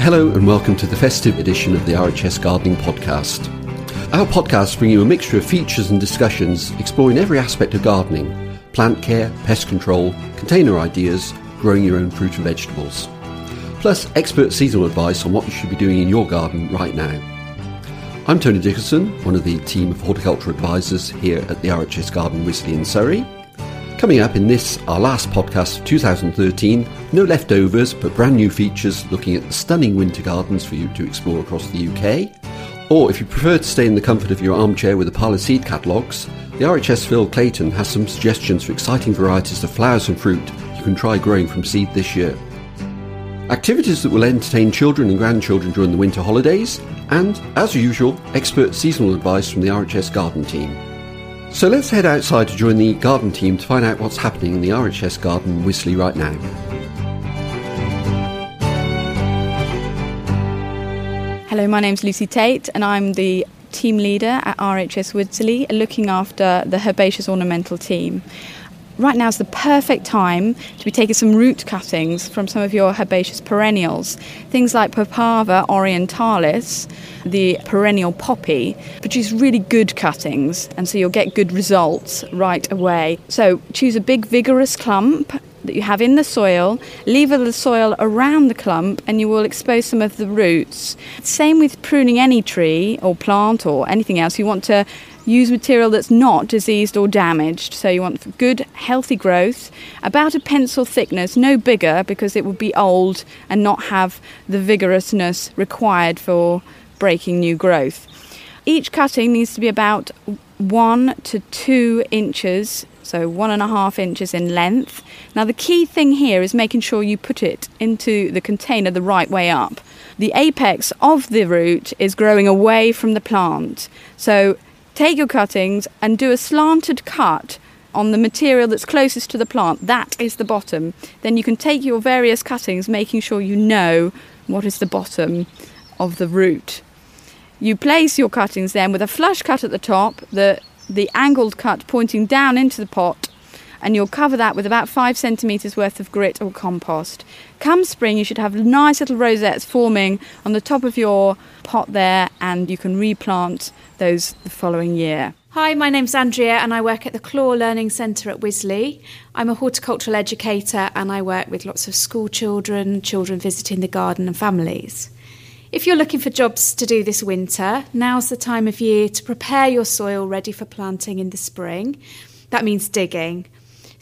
Hello and welcome to the festive edition of the RHS Gardening Podcast. Our podcasts bring you a mixture of features and discussions exploring every aspect of gardening plant care, pest control, container ideas, growing your own fruit and vegetables. Plus, expert seasonal advice on what you should be doing in your garden right now. I'm Tony Dickerson, one of the team of horticultural advisors here at the RHS Garden Wisley in Surrey. Coming up in this, our last podcast of 2013, no leftovers but brand new features looking at the stunning winter gardens for you to explore across the UK. Or if you prefer to stay in the comfort of your armchair with a pile of seed catalogues, the RHS Phil Clayton has some suggestions for exciting varieties of flowers and fruit you can try growing from seed this year. Activities that will entertain children and grandchildren during the winter holidays, and, as usual, expert seasonal advice from the RHS garden team. So let's head outside to join the garden team to find out what's happening in the RHS garden Wisley right now. Hello, my name's Lucy Tate, and I'm the team leader at RHS Wisley, looking after the herbaceous ornamental team. Right now is the perfect time to be taking some root cuttings from some of your herbaceous perennials. Things like Papaver orientalis, the perennial poppy, produce really good cuttings, and so you'll get good results right away. So choose a big, vigorous clump that you have in the soil, lever the soil around the clump, and you will expose some of the roots. Same with pruning any tree or plant or anything else. You want to use material that's not diseased or damaged. So you want good, healthy growth, about a pencil thickness, no bigger because it would be old and not have the vigorousness required for breaking new growth. Each cutting needs to be about one to two inches, so one and a half inches in length. Now, the key thing here is making sure you put it into the container the right way up. The apex of the root is growing away from the plant. So take your cuttings and do a slanted cut on the material that's closest to the plant. That is the bottom. Then you can take your various cuttings, making sure you know what is the bottom of the root. You place your cuttings then with a flush cut at the top, the, the angled cut pointing down into the pot, and you'll cover that with about five centimetres worth of grit or compost. Come spring, you should have nice little rosettes forming on the top of your pot there, and you can replant those the following year. Hi, my name's Andrea and I work at the Clore Learning Centre at Wisley. I'm a horticultural educator and I work with lots of school children, children visiting the garden and families. If you're looking for jobs to do this winter, now's the time of year to prepare your soil ready for planting in the spring. That means digging.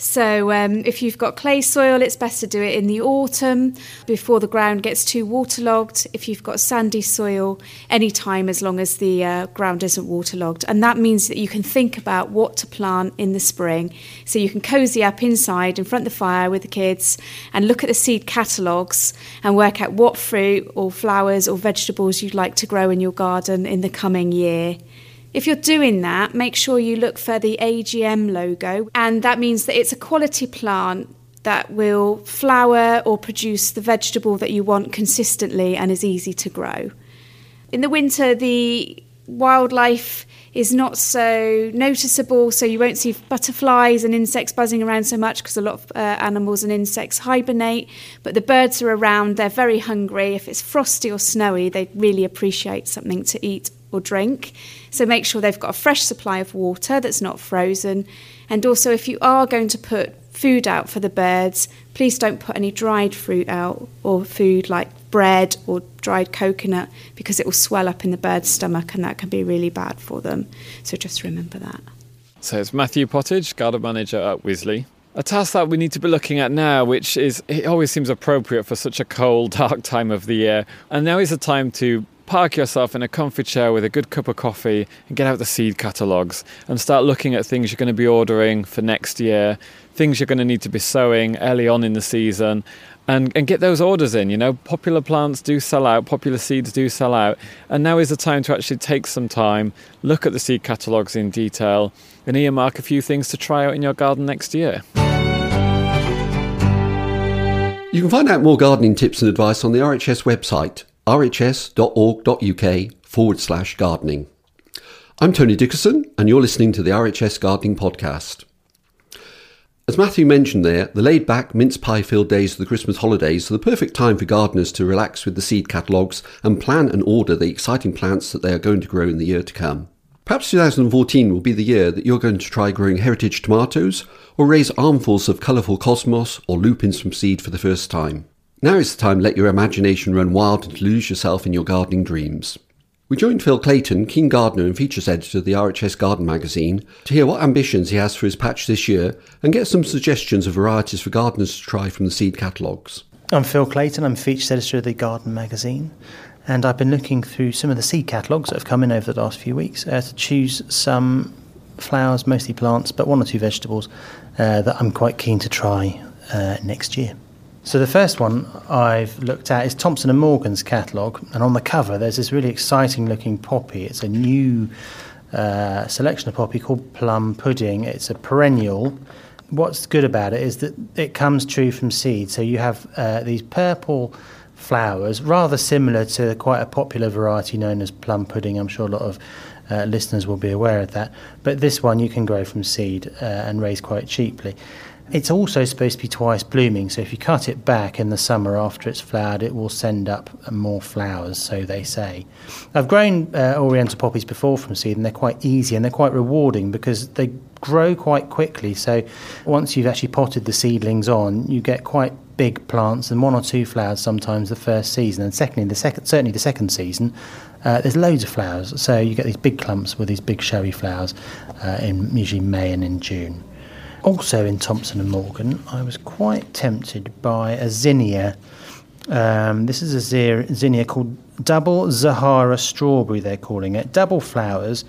So, um, if you've got clay soil, it's best to do it in the autumn before the ground gets too waterlogged. If you've got sandy soil, any time as long as the uh, ground isn't waterlogged. And that means that you can think about what to plant in the spring. So, you can cozy up inside in front of the fire with the kids and look at the seed catalogues and work out what fruit or flowers or vegetables you'd like to grow in your garden in the coming year. If you're doing that, make sure you look for the AGM logo, and that means that it's a quality plant that will flower or produce the vegetable that you want consistently and is easy to grow. In the winter, the wildlife is not so noticeable, so you won't see butterflies and insects buzzing around so much because a lot of uh, animals and insects hibernate. But the birds are around, they're very hungry. If it's frosty or snowy, they really appreciate something to eat or drink. So make sure they've got a fresh supply of water that's not frozen. And also, if you are going to put food out for the birds, please don't put any dried fruit out or food like bread or dried coconut because it will swell up in the bird's stomach and that can be really bad for them. So just remember that. So it's Matthew Pottage, garden manager at Wisley. A task that we need to be looking at now, which is it always seems appropriate for such a cold, dark time of the year. And now is the time to park yourself in a comfy chair with a good cup of coffee and get out the seed catalogues and start looking at things you're going to be ordering for next year, things you're going to need to be sowing early on in the season, and, and get those orders in. You know, popular plants do sell out, popular seeds do sell out, and now is the time to actually take some time, look at the seed catalogues in detail, and earmark a few things to try out in your garden next year. You can find out more gardening tips and advice on the RHS website rhs.org.uk forward slash gardening. I'm Tony Dickerson, and you're listening to the RHS Gardening Podcast. As Matthew mentioned there, the laid back, mince pie filled days of the Christmas holidays are the perfect time for gardeners to relax with the seed catalogues and plan and order the exciting plants that they are going to grow in the year to come. Perhaps 2014 will be the year that you're going to try growing heritage tomatoes or raise armfuls of colourful cosmos or lupins from seed for the first time. Now is the time to let your imagination run wild and to lose yourself in your gardening dreams. We joined Phil Clayton, Keen Gardener and Features Editor of the RHS Garden magazine, to hear what ambitions he has for his patch this year and get some suggestions of varieties for gardeners to try from the seed catalogues. I'm Phil Clayton, I'm Features Editor of the Garden magazine, and I've been looking through some of the seed catalogues that have come in over the last few weeks uh, to choose some flowers, mostly plants, but one or two vegetables uh, that I'm quite keen to try uh, next year. So the first one I've looked at is Thompson and Morgan's catalogue, and on the cover there's this really exciting looking poppy. It's a new uh, selection of poppy called Plum Pudding. It's a perennial. What's good about it is that it comes true from seed. So you have uh, these purple flowers, rather similar to quite a popular variety known as plum pudding. I'm sure a lot of uh, listeners will be aware of that. But this one you can grow from seed uh, and raise quite cheaply. It's also supposed to be twice blooming, so if you cut it back in the summer after it's flowered, it will send up more flowers, so they say. I've grown uh, oriental poppies before from seed, and they're quite easy and they're quite rewarding because they grow quite quickly. So once you've actually potted the seedlings on, you get quite big plants and one or two flowers sometimes the first season, and secondly, the second certainly the second season. Uh, there's loads of flowers, so you get these big clumps with these big showy flowers uh, in usually May and in June. Also in Thompson and Morgan, I was quite tempted by a zinnia. Um, this is a zinnia called Double Zahara Strawberry, they're calling it. Double flowers,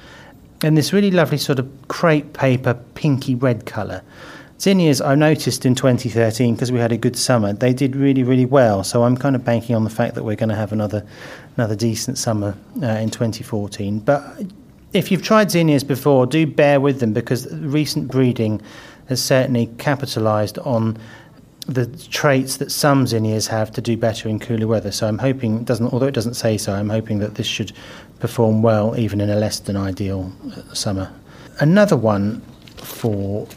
and this really lovely sort of crepe paper pinky red colour. Zinnias, I noticed in 2013 because we had a good summer, they did really, really well. So I'm kind of banking on the fact that we're going to have another, another decent summer uh, in 2014. But if you've tried zinnias before, do bear with them because recent breeding has certainly capitalised on the traits that some zinnias have to do better in cooler weather. So I'm hoping, doesn't although it doesn't say so, I'm hoping that this should perform well even in a less than ideal uh, summer. Another one for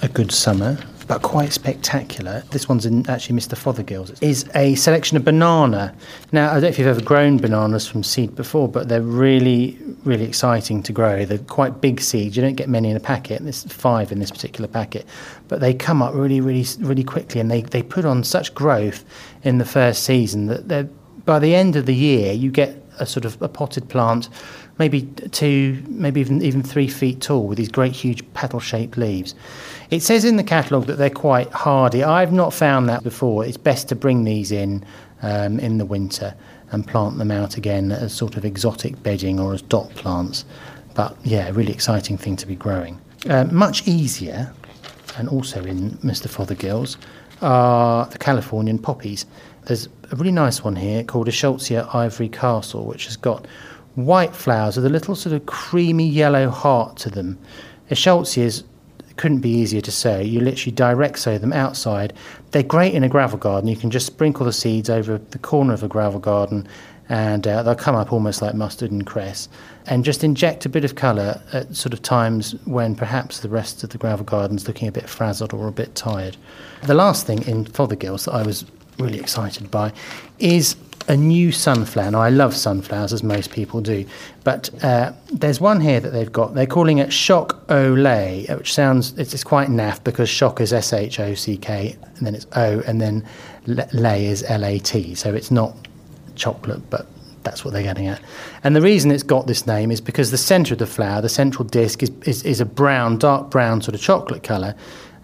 a good summer but quite spectacular. This one's in actually Mr. Fothergill's. Is a selection of banana. Now, I don't know if you've ever grown bananas from seed before, but they're really, really exciting to grow. They're quite big seeds. You don't get many in a packet. There's five in this particular packet, but they come up really, really, really quickly, and they, they put on such growth in the first season that by the end of the year you get a sort of a potted plant maybe two, maybe even even three feet tall, with these great huge petal-shaped leaves. It says in the catalogue that they're quite hardy. I've not found that before. It's best to bring these in um, in the winter and plant them out again as sort of exotic bedding or as dot plants. But yeah, really exciting thing to be growing. Uh, much easier, and also in Mr. Fothergill's, are the Californian poppies. There's a really nice one here called Eschscholzia Ivory Castle, which has got white flowers with a little sort of creamy yellow heart to them. Eschscholzias couldn't be easier to sow. You literally direct sow them outside. They're great in a gravel garden. You can just sprinkle the seeds over the corner of a gravel garden and uh, they'll come up almost like mustard and cress. And just inject a bit of colour at sort of times when perhaps the rest of the gravel garden's looking a bit frazzled or a bit tired. The last thing in Fothergills that I was really excited by is a new sunflower. Now, I love sunflowers, as most people do, but uh, there's one here that they've got. They're calling it Shock Olay, which sounds it's, it's quite naff because shock is S H O C K, and then it's O, and then lay is L A T. So it's not chocolate, but that's what they're getting at. And the reason it's got this name is because the centre of the flower, the central disc, is, is, is a brown, dark brown sort of chocolate colour.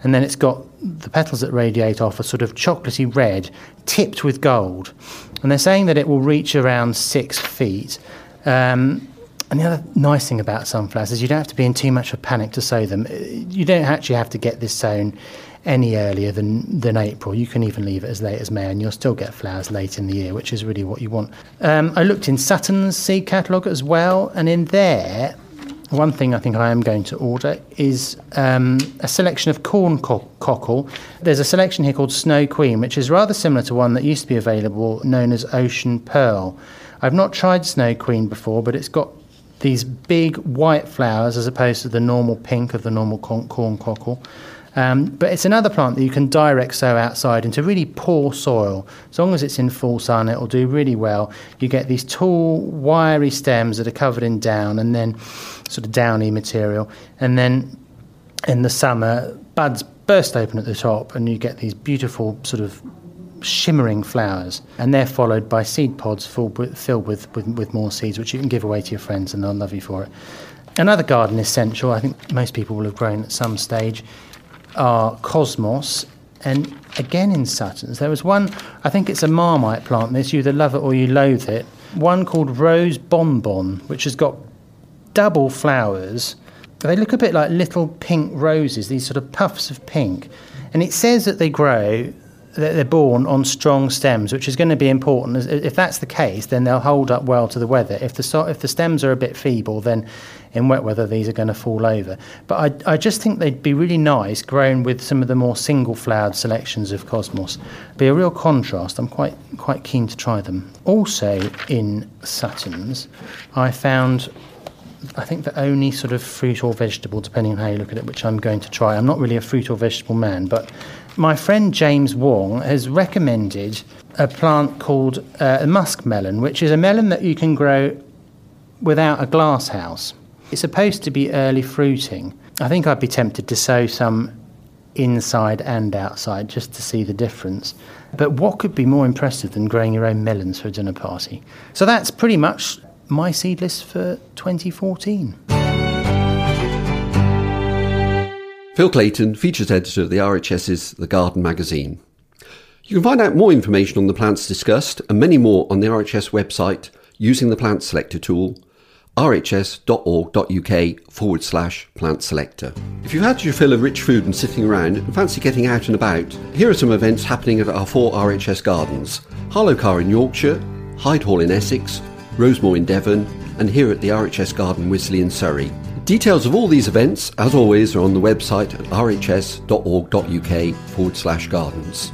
And then it's got the petals that radiate off a sort of chocolatey red, tipped with gold. And they're saying that it will reach around six feet. Um, and the other nice thing about sunflowers is you don't have to be in too much of a panic to sow them. You don't actually have to get this sown any earlier than, than April. You can even leave it as late as May and you'll still get flowers late in the year, which is really what you want. Um, I looked in Sutton's seed catalogue as well, and in there, one thing I think I am going to order is um, a selection of corn co- cockle. There's a selection here called Snow Queen, which is rather similar to one that used to be available, known as Ocean Pearl. I've not tried Snow Queen before, but it's got these big white flowers as opposed to the normal pink of the normal corn, corn cockle. Um, but it's another plant that you can direct sow outside into really poor soil. As long as it's in full sun, it will do really well. You get these tall, wiry stems that are covered in down and then sort of downy material. And then in the summer, buds burst open at the top and you get these beautiful sort of shimmering flowers, and they're followed by seed pods filled with, with, with, more seeds, which you can give away to your friends and they'll love you for it. Another garden essential, I think most people will have grown at some stage, are cosmos. And again in Sutton's, there was one, I think it's a marmite plant, this, you either love it or you loathe it, one called Rose Bonbon, which has got double flowers. They look a bit like little pink roses, these sort of puffs of pink. And it says that they grow they're born on strong stems, which is going to be important. If that's the case, then they'll hold up well to the weather. If the if the stems are a bit feeble, then in wet weather these are going to fall over. But I, I just think they'd be really nice grown with some of the more single flowered selections of cosmos. Be a real contrast. I'm quite quite keen to try them. Also in Sutton's, I found I think the only sort of fruit or vegetable, depending on how you look at it, which I'm going to try. I'm not really a fruit or vegetable man, but my friend James Wong has recommended a plant called uh, a musk melon, which is a melon that you can grow without a glass house. It's supposed to be early fruiting. I think I'd be tempted to sow some inside and outside just to see the difference. But what could be more impressive than growing your own melons for a dinner party? So that's pretty much my seed list for 2014. Phil Clayton, features editor of the RHS's The Garden magazine. You can find out more information on the plants discussed and many more on the RHS website using the plant selector tool rhs.org.uk forward slash plant selector. If you've had your fill of rich food and sitting around and fancy getting out and about, here are some events happening at our four RHS gardens Harlow Carr in Yorkshire, Hyde Hall in Essex, Rosemoor in Devon, and here at the RHS Garden Wisley in Surrey. Details of all these events, as always, are on the website at rhs.org.uk forward slash gardens.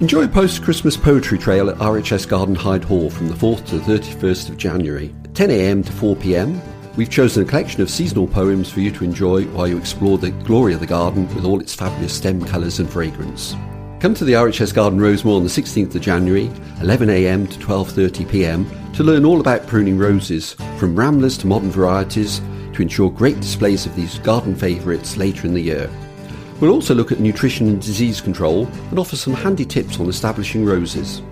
Enjoy a post Christmas poetry trail at RHS Garden Hyde Hall from the 4th to the 31st of January, 10am to 4pm. We've chosen a collection of seasonal poems for you to enjoy while you explore the glory of the garden with all its fabulous stem colours and fragrance. Come to the RHS Garden Rosemoor on the 16th of January, 11am to 12.30pm to learn all about pruning roses, from ramblers to modern varieties, to ensure great displays of these garden favourites later in the year. We'll also look at nutrition and disease control and offer some handy tips on establishing roses.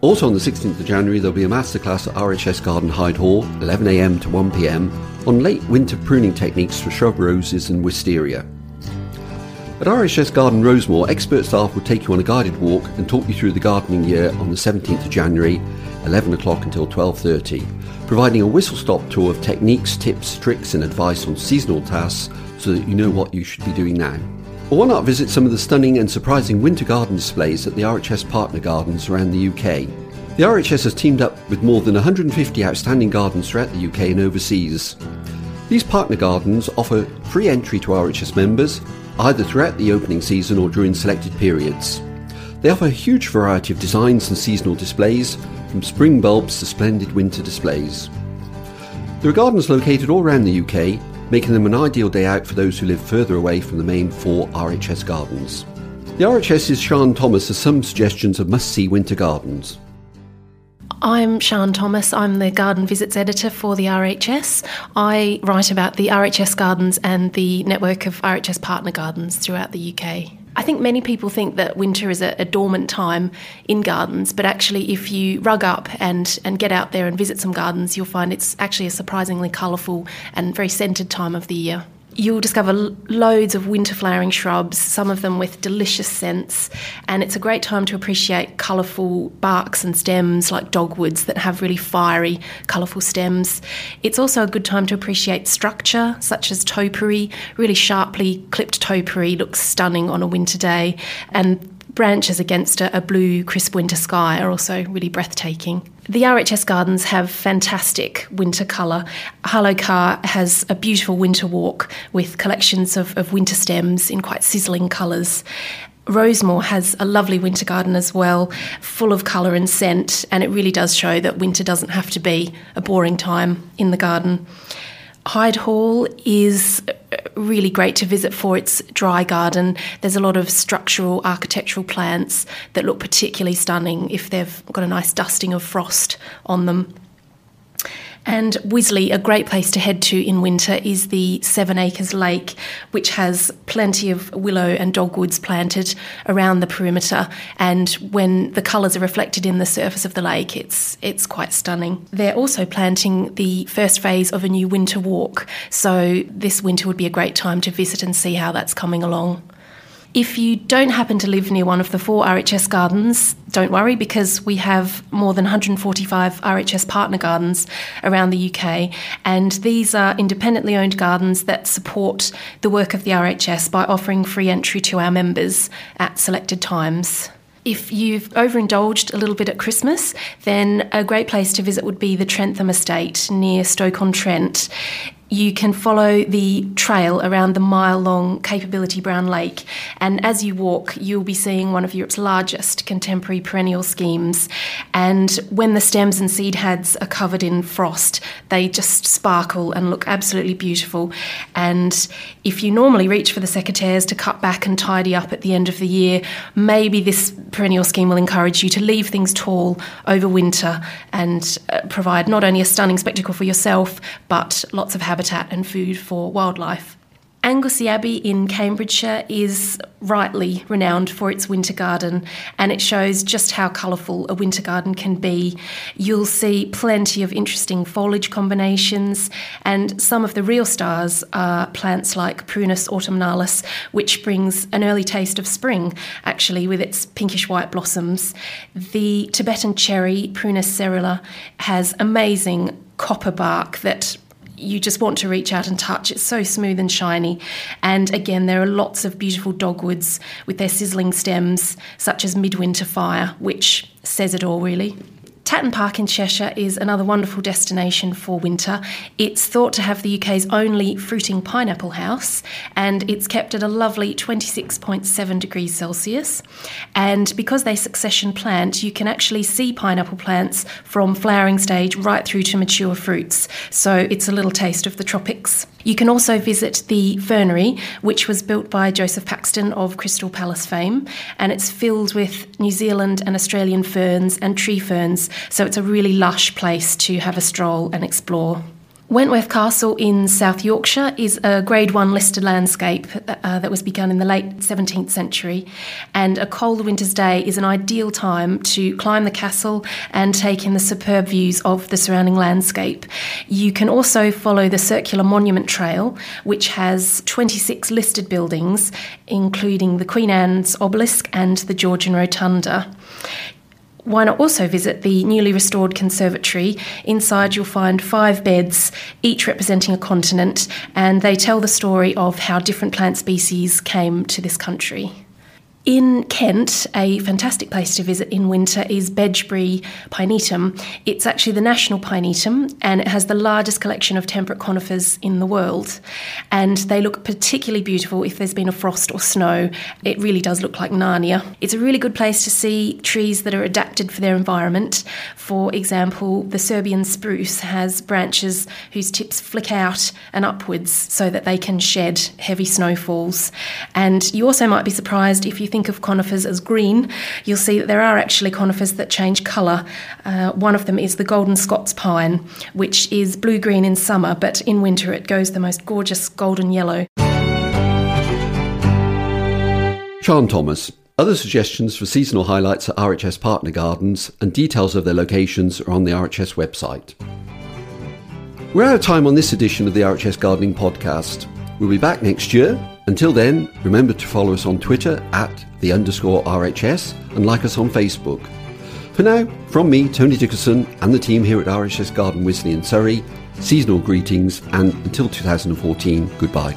Also on the 16th of January there'll be a masterclass at RHS Garden Hyde Hall, 11am to 1pm, on late winter pruning techniques for shrub roses and wisteria. At RHS Garden Rosemoor, expert staff will take you on a guided walk and talk you through the gardening year on the 17th of January, 11 o'clock until 12.30, providing a whistle-stop tour of techniques, tips, tricks and advice on seasonal tasks so that you know what you should be doing now. Or why not visit some of the stunning and surprising winter garden displays at the RHS partner gardens around the UK? The RHS has teamed up with more than 150 outstanding gardens throughout the UK and overseas. These partner gardens offer free entry to RHS members either throughout the opening season or during selected periods. They offer a huge variety of designs and seasonal displays, from spring bulbs to splendid winter displays. There are gardens located all around the UK, making them an ideal day out for those who live further away from the main four RHS gardens. The RHS's Sian Thomas has some suggestions of must see winter gardens. I'm Sian Thomas. I'm the garden visits editor for the RHS. I write about the RHS gardens and the network of RHS partner gardens throughout the UK. I think many people think that winter is a, a, dormant time in gardens, but actually, if you rug up and, and get out there and visit some gardens, you'll find it's actually a surprisingly colourful and very scented time of the year you'll discover loads of winter flowering shrubs, some of them with delicious scents, and it's a great time to appreciate colourful barks and stems like dogwoods that have really fiery, colourful stems. It's also a good time to appreciate structure, such as topiary. Really sharply clipped topiary looks stunning on a winter day, and branches against a, a blue, crisp winter sky are also really breathtaking. The RHS gardens have fantastic winter colour. Harlow Carr has a beautiful winter walk with collections of, of winter stems in quite sizzling colours. Rosemoor has a lovely winter garden as well, full of colour and scent, and it really does show that winter doesn't have to be a boring time in the garden. Hyde Hall is uh, really great to visit for its dry garden. There's a lot of structural architectural plants that look particularly stunning if they've got a nice dusting of frost on them. And Wisley, a great place to head to in winter, is the Seven Acres Lake, which has plenty of willow and dogwoods planted around the perimeter. And when the colours are reflected in the surface of the lake, it's it's quite stunning. They're also planting the first phase of a new winter walk, so this winter would be a great time to visit and see how that's coming along. If you don't happen to live near one of the four RHS gardens, don't worry because we have more than 145 RHS partner gardens around the UK, and these are independently owned gardens that support the work of the RHS by offering free entry to our members at selected times. If you've overindulged a little bit at Christmas, then a great place to visit would be the Trentham Estate near Stoke-on-Trent you can follow the trail around the mile long Capability Brown Lake. And as you walk, you'll be seeing one of Europe's largest contemporary perennial schemes. And when the stems and seed heads are covered in frost, they just sparkle and look absolutely beautiful. And if you normally reach for the secateurs to cut back and tidy up at the end of the year, maybe this perennial scheme will encourage you to leave things tall over winter and uh, provide not only a stunning spectacle for yourself, but lots of habitat and food for wildlife. Anglesey Abbey in Cambridgeshire is rightly renowned for its winter garden, and it shows just how colourful a winter garden can be. You'll see plenty of interesting foliage combinations, and some of the real stars are plants like Prunus autumnalis, which brings an early taste of spring, actually, with its pinkish white blossoms. The Tibetan cherry, Prunus serrula, has amazing copper bark that you just want to reach out and touch. It's so smooth and shiny. And again, there are lots of beautiful dogwoods with their sizzling stems, such as Midwinter Fire, which says it all really. Tatton Park in Cheshire is another wonderful destination for winter. It's thought to have the UK's only fruiting pineapple house, and it's kept at a lovely 26.7 degrees Celsius. And because they succession plant, you can actually see pineapple plants from flowering stage right through to mature fruits. So it's a little taste of the tropics. You can also visit the fernery, which was built by Joseph Paxton of Crystal Palace fame, and it's filled with New Zealand and Australian ferns and tree ferns, so it's a really lush place to have a stroll and explore. Wentworth Castle in South Yorkshire is a Grade 1 listed landscape uh, that was begun in the late 17th century, and a cold winter's day is an ideal time to climb the castle and take in the superb views of the surrounding landscape. You can also follow the Circular Monument Trail, which has 26 listed buildings, including the Queen Anne's Obelisk and the Georgian Rotunda why not also visit the newly restored conservatory? Inside, you'll find five beds, each representing a continent, and they tell the story of how different plant species came to this country. In Kent, a fantastic place to visit in winter is Bedgebury Pinetum. It's actually the national pinetum and it has the largest collection of temperate conifers in the world. And they look particularly beautiful if there's been a frost or snow. It really does look like Narnia. It's a really good place to see trees that are adapted for their environment. For example, the Serbian spruce has branches whose tips flick out and upwards so that they can shed heavy snowfalls. And you also might be surprised if you think think of conifers as green, you'll see that there are actually conifers that change colour. Uh, one of them is the golden Scots pine, which is blue green in summer, but in winter it goes the most gorgeous golden yellow. Sian Thomas. Other suggestions for seasonal highlights at RHS Partner Gardens and details of their locations are on the RHS website. We're out of time on this edition of the RHS Gardening Podcast. We'll be back next year. Until then, remember to follow us on Twitter at the underscore RHS and like us on Facebook. For now, from me, Tony Dickerson, and the team here at RHS Garden Wisley in Surrey, seasonal greetings and until 2014, goodbye.